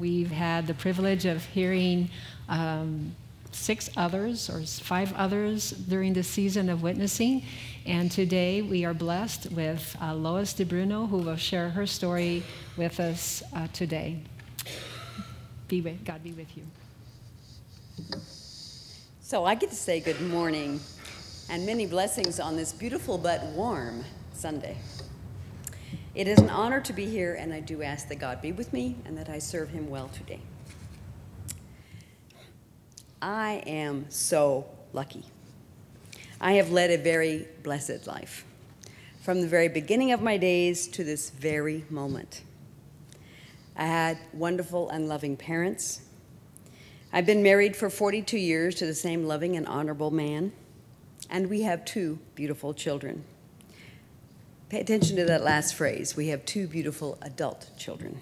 We've had the privilege of hearing um, six others or five others during the season of witnessing. And today we are blessed with uh, Lois DeBruno, who will share her story with us uh, today. Be with, God be with you. So I get to say good morning and many blessings on this beautiful but warm Sunday. It is an honor to be here, and I do ask that God be with me and that I serve him well today. I am so lucky. I have led a very blessed life from the very beginning of my days to this very moment. I had wonderful and loving parents. I've been married for 42 years to the same loving and honorable man, and we have two beautiful children. Pay attention to that last phrase. We have two beautiful adult children.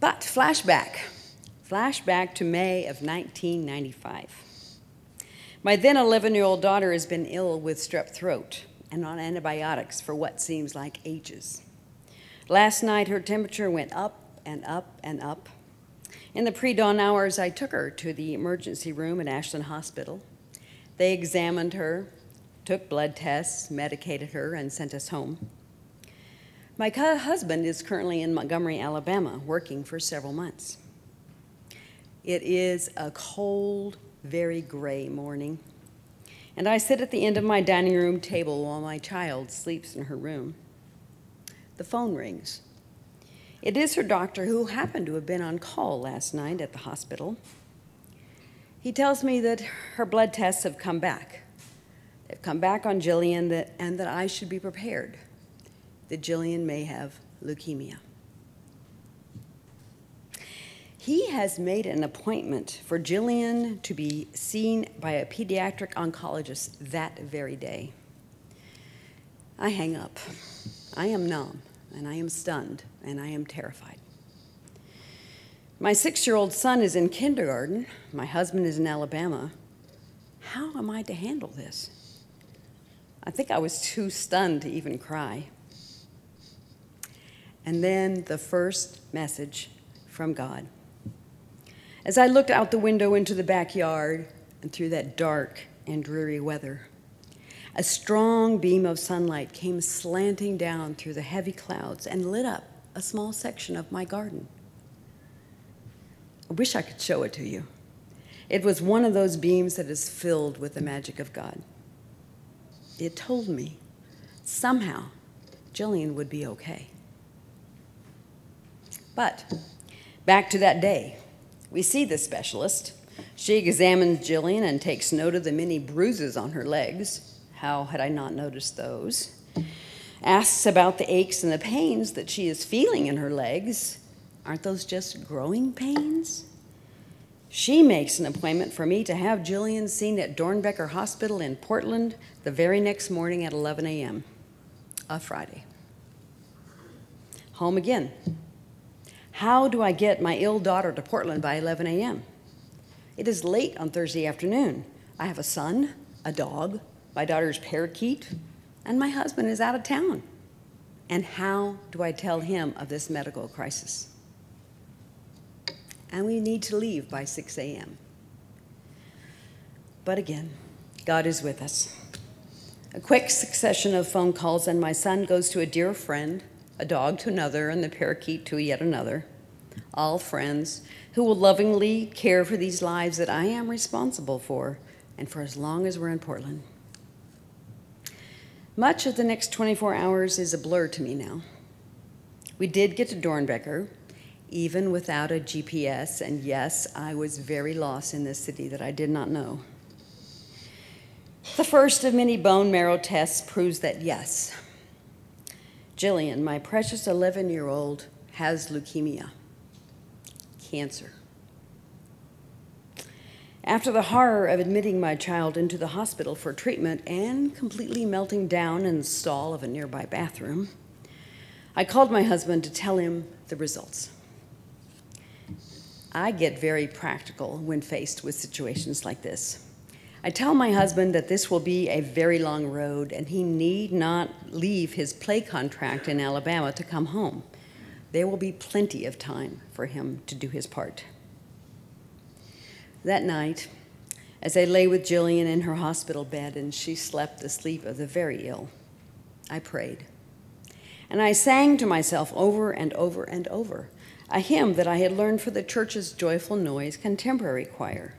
But flashback, flashback to May of 1995. My then 11 year old daughter has been ill with strep throat and on antibiotics for what seems like ages. Last night, her temperature went up and up and up. In the pre dawn hours, I took her to the emergency room at Ashland Hospital. They examined her, took blood tests, medicated her, and sent us home. My husband is currently in Montgomery, Alabama, working for several months. It is a cold, very gray morning, and I sit at the end of my dining room table while my child sleeps in her room. The phone rings. It is her doctor who happened to have been on call last night at the hospital. He tells me that her blood tests have come back They've come back on Jillian that, and that I should be prepared that Jillian may have leukemia. He has made an appointment for Jillian to be seen by a pediatric oncologist that very day. I hang up. I am numb, and I am stunned, and I am terrified. My six year old son is in kindergarten. My husband is in Alabama. How am I to handle this? I think I was too stunned to even cry. And then the first message from God. As I looked out the window into the backyard and through that dark and dreary weather, a strong beam of sunlight came slanting down through the heavy clouds and lit up a small section of my garden. I wish I could show it to you. It was one of those beams that is filled with the magic of God it told me somehow Jillian would be okay. But back to that day, we see the specialist. She examines Jillian and takes note of the many bruises on her legs. How had I not noticed those? Asks about the aches and the pains that she is feeling in her legs. Aren't those just growing pains? She makes an appointment for me to have Jillian seen at Doernbecher Hospital in Portland the very next morning at 11 a.m., a Friday. Home again. How do I get my ill daughter to Portland by 11 a.m.? It is late on Thursday afternoon. I have a son, a dog, my daughter's parakeet, and my husband is out of town. And how do I tell him of this medical crisis? And we need to leave by 6 a.m. But again, God is with us. A quick succession of phone calls, and my son goes to a dear friend, a dog to another, and the parakeet to yet another. All friends who will lovingly care for these lives that I am responsible for, and for as long as we're in Portland. Much of the next 24 hours is a blur to me now. We did get to Doernbecher, even without a GPS. And yes, I was very lost in this city that I did not know. The first of many bone marrow tests proves that yes, Jillian, my precious 11 year old, has leukemia. cancer. After the horror of admitting my child into the hospital for treatment and completely melting down in the stall of a nearby bathroom, I called my husband to tell him the results. I get very practical when faced with situations like this. I tell my husband that this will be a very long road and he need not leave his play contract in Alabama to come home. There will be plenty of time for him to do his part. That night, as I lay with Jillian in her hospital bed and she slept the sleep of the very ill, I prayed. And I sang to myself over and over and over a hymn that I had learned for the church's Joyful Noise Contemporary Choir,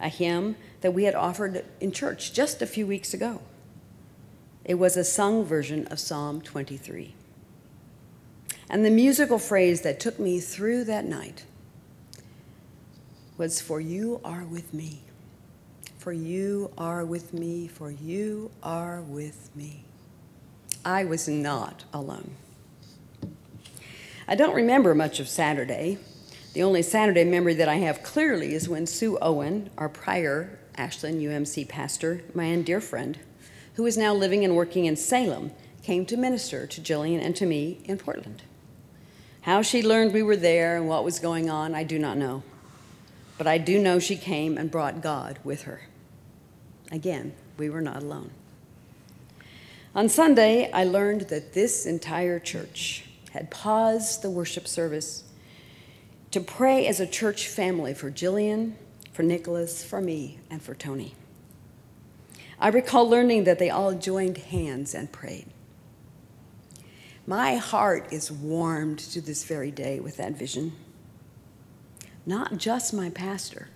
a hymn that we had offered in church just a few weeks ago. It was a sung version of Psalm 23. And the musical phrase that took me through that night was, For you are with me. For you are with me. For you are with me. I was not alone. I don't remember much of Saturday. The only Saturday memory that I have clearly is when Sue Owen, our prior Ashland UMC pastor, my dear friend, who is now living and working in Salem, came to minister to Jillian and to me in Portland. How she learned we were there and what was going on, I do not know. But I do know she came and brought God with her. Again, we were not alone. On Sunday, I learned that this entire church had paused the worship service to pray as a church family for Jillian, for Nicholas, for me, and for Tony. I recall learning that they all joined hands and prayed. My heart is warmed to this very day with that vision. Not just my pastor,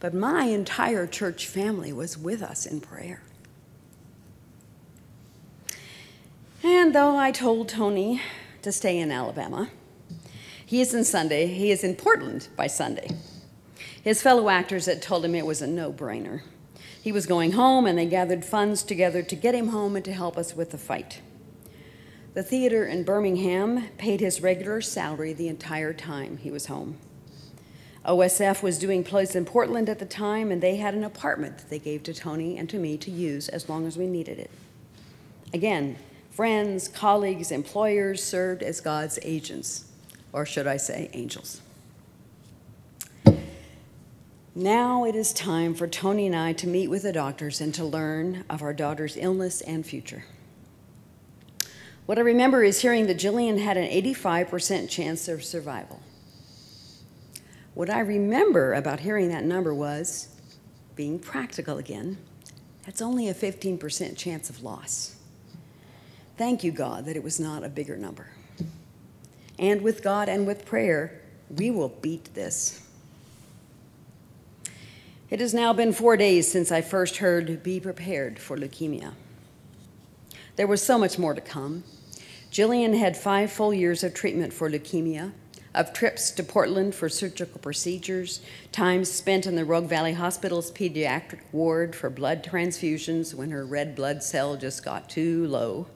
but my entire church family was with us in prayer. And though I told Tony to stay in Alabama, he is in Sunday, he is in Portland by Sunday. His fellow actors had told him it was a no-brainer. He was going home and they gathered funds together to get him home and to help us with the fight. The theater in Birmingham paid his regular salary the entire time he was home. OSF was doing plays in Portland at the time, and they had an apartment that they gave to Tony and to me to use as long as we needed it. Again, Friends, colleagues, employers served as God's agents, or should I say, angels. Now it is time for Tony and I to meet with the doctors and to learn of our daughter's illness and future. What I remember is hearing that Jillian had an 85% chance of survival. What I remember about hearing that number was, being practical again, that's only a 15% chance of loss. Thank you, God, that it was not a bigger number. And with God and with prayer, we will beat this. It has now been four days since I first heard Be Prepared for Leukemia. There was so much more to come. Jillian had five full years of treatment for leukemia, of trips to Portland for surgical procedures, time spent in the Rogue Valley Hospital's pediatric ward for blood transfusions when her red blood cell just got too low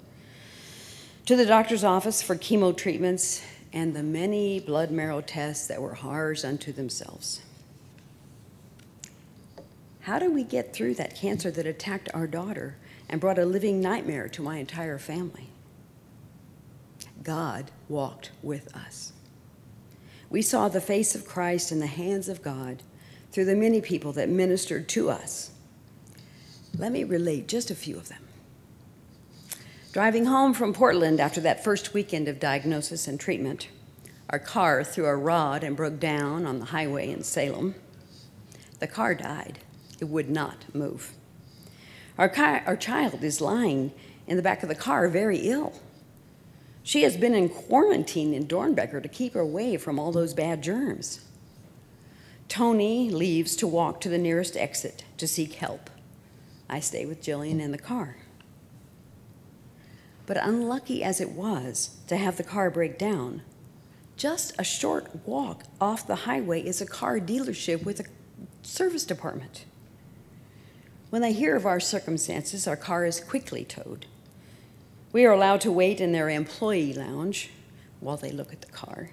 to the doctor's office for chemo treatments and the many blood marrow tests that were horrors unto themselves. How do we get through that cancer that attacked our daughter and brought a living nightmare to my entire family? God walked with us. We saw the face of Christ in the hands of God through the many people that ministered to us. Let me relate just a few of them. Driving home from Portland after that first weekend of diagnosis and treatment, our car threw a rod and broke down on the highway in Salem. The car died. It would not move. Our, our child is lying in the back of the car, very ill. She has been in quarantine in Doernbecher to keep her away from all those bad germs. Tony leaves to walk to the nearest exit to seek help. I stay with Jillian in the car. But unlucky as it was to have the car break down, just a short walk off the highway is a car dealership with a service department. When they hear of our circumstances, our car is quickly towed. We are allowed to wait in their employee lounge while they look at the car.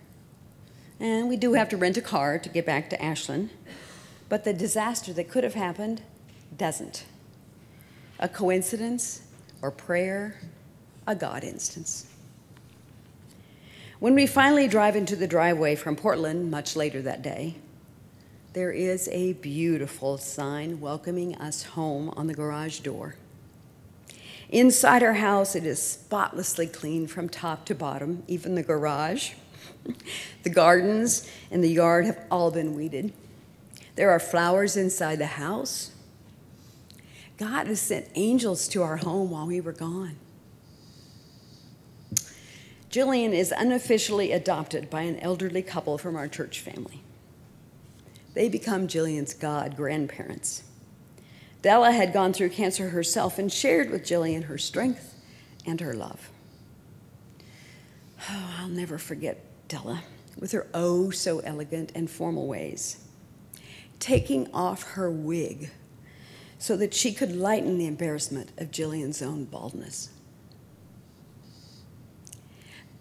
And we do have to rent a car to get back to Ashland. But the disaster that could have happened doesn't. A coincidence or prayer, a God instance. When we finally drive into the driveway from Portland much later that day, there is a beautiful sign welcoming us home on the garage door. Inside our house, it is spotlessly clean from top to bottom, even the garage. the gardens and the yard have all been weeded. There are flowers inside the house. God has sent angels to our home while we were gone. Jillian is unofficially adopted by an elderly couple from our church family. They become Jillian's God grandparents. Della had gone through cancer herself and shared with Jillian her strength and her love. Oh, I'll never forget Della with her oh so elegant and formal ways, taking off her wig so that she could lighten the embarrassment of Jillian's own baldness.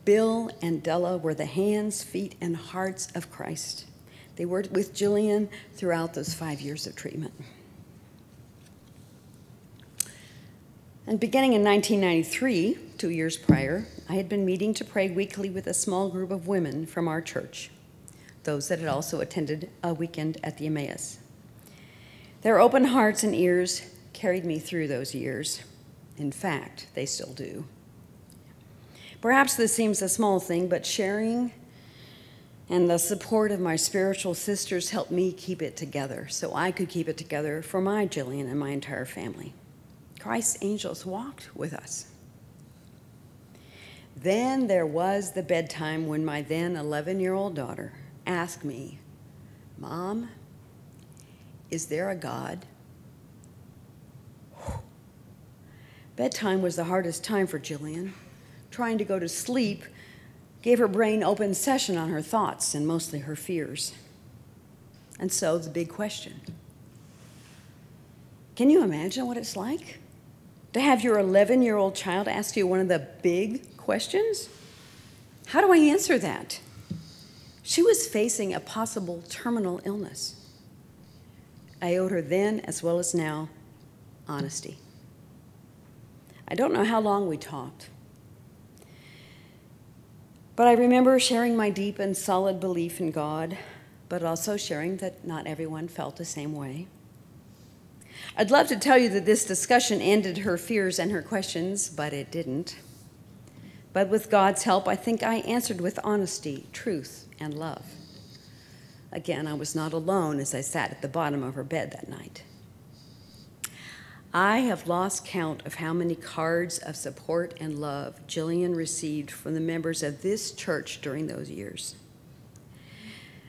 Bill and Della were the hands, feet, and hearts of Christ. They were with Jillian throughout those five years of treatment. And beginning in 1993, two years prior, I had been meeting to pray weekly with a small group of women from our church, those that had also attended a weekend at the Emmaus. Their open hearts and ears carried me through those years. In fact, they still do. Perhaps this seems a small thing, but sharing and the support of my spiritual sisters helped me keep it together so I could keep it together for my Jillian and my entire family. Christ's angels walked with us. Then there was the bedtime when my then 11 year old daughter asked me, Mom, is there a God? Bedtime was the hardest time for Jillian. Trying to go to sleep gave her brain open session on her thoughts and mostly her fears. And so the big question Can you imagine what it's like? to have your 11 year old child ask you one of the big questions? How do I answer that? She was facing a possible terminal illness. I owed her then, as well as now, honesty. I don't know how long we talked, but I remember sharing my deep and solid belief in God, but also sharing that not everyone felt the same way. I'd love to tell you that this discussion ended her fears and her questions, but it didn't. But with God's help, I think I answered with honesty, truth, and love. Again, I was not alone as I sat at the bottom of her bed that night. I have lost count of how many cards of support and love Jillian received from the members of this church during those years.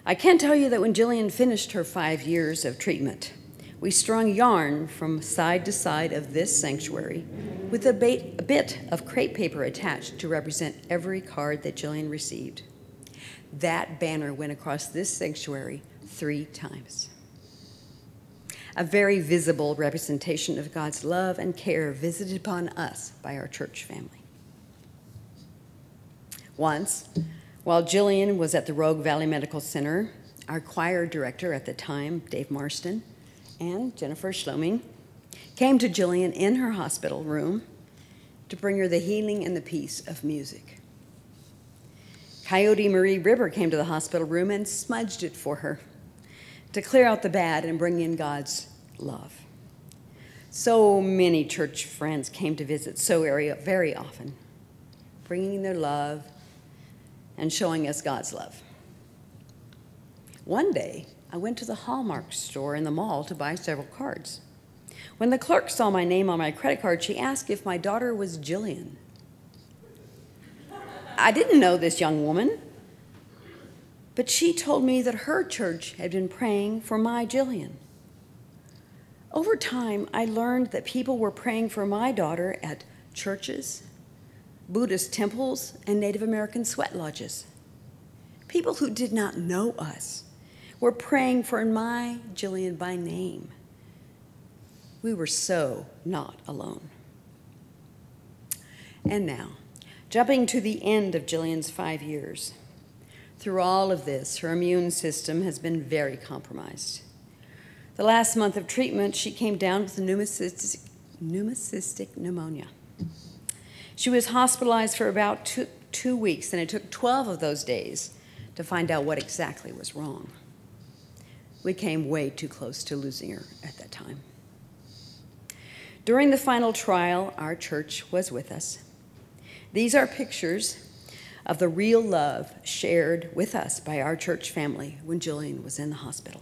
I can tell you that when Jillian finished her five years of treatment, we strung yarn from side to side of this sanctuary with a, a bit of crepe paper attached to represent every card that Jillian received. That banner went across this sanctuary three times. A very visible representation of God's love and care visited upon us by our church family. Once, while Jillian was at the Rogue Valley Medical Center, our choir director at the time, Dave Marston, and Jennifer Schloming came to Jillian in her hospital room to bring her the healing and the peace of music. Coyote Marie River came to the hospital room and smudged it for her to clear out the bad and bring in God's love. So many church friends came to visit so area very often, bringing their love and showing us God's love. One day, I went to the Hallmark store in the mall to buy several cards. When the clerk saw my name on my credit card, she asked if my daughter was Jillian. I didn't know this young woman, but she told me that her church had been praying for my Jillian. Over time, I learned that people were praying for my daughter at churches, Buddhist temples, and Native American sweat lodges. People who did not know us were praying for my Jillian by name. We were so not alone. And now, jumping to the end of Jillian's five years, Through all of this, her immune system has been very compromised. The last month of treatment, she came down with pneumocystic, pneumocystic pneumonia. She was hospitalized for about two, two weeks, and it took 12 of those days to find out what exactly was wrong. We came way too close to losing her at that time. During the final trial, our church was with us. These are pictures of the real love shared with us by our church family when Jillian was in the hospital.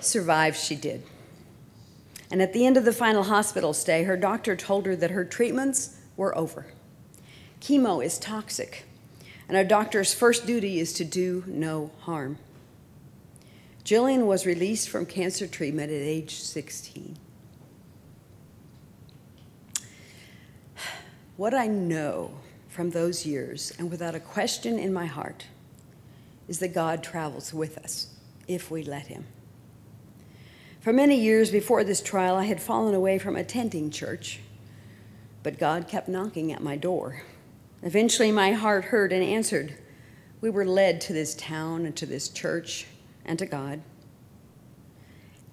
Survive, she did. And at the end of the final hospital stay, her doctor told her that her treatments were over. Chemo is toxic, and a doctor's first duty is to do no harm. Jillian was released from cancer treatment at age 16. What I know from those years, and without a question in my heart, is that God travels with us if we let Him. For many years before this trial, I had fallen away from attending church, but God kept knocking at my door. Eventually, my heart heard and answered. We were led to this town and to this church and to God.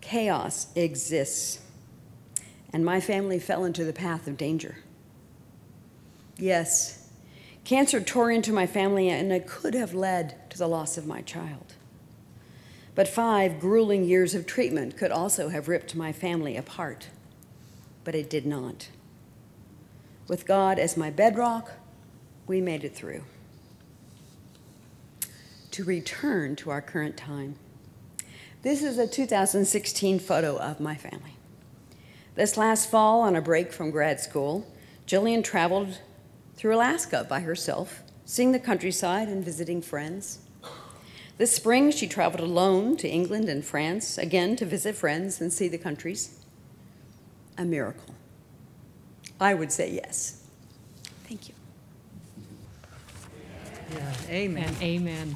Chaos exists, and my family fell into the path of danger. Yes, cancer tore into my family, and it could have led to the loss of my child. But five grueling years of treatment could also have ripped my family apart, but it did not. With God as my bedrock, we made it through. To return to our current time, this is a 2016 photo of my family. This last fall, on a break from grad school, Jillian traveled through Alaska by herself, seeing the countryside and visiting friends. This spring, she traveled alone to England and France, again to visit friends and see the countries. A miracle. I would say yes. Thank you. Yeah, amen. And amen.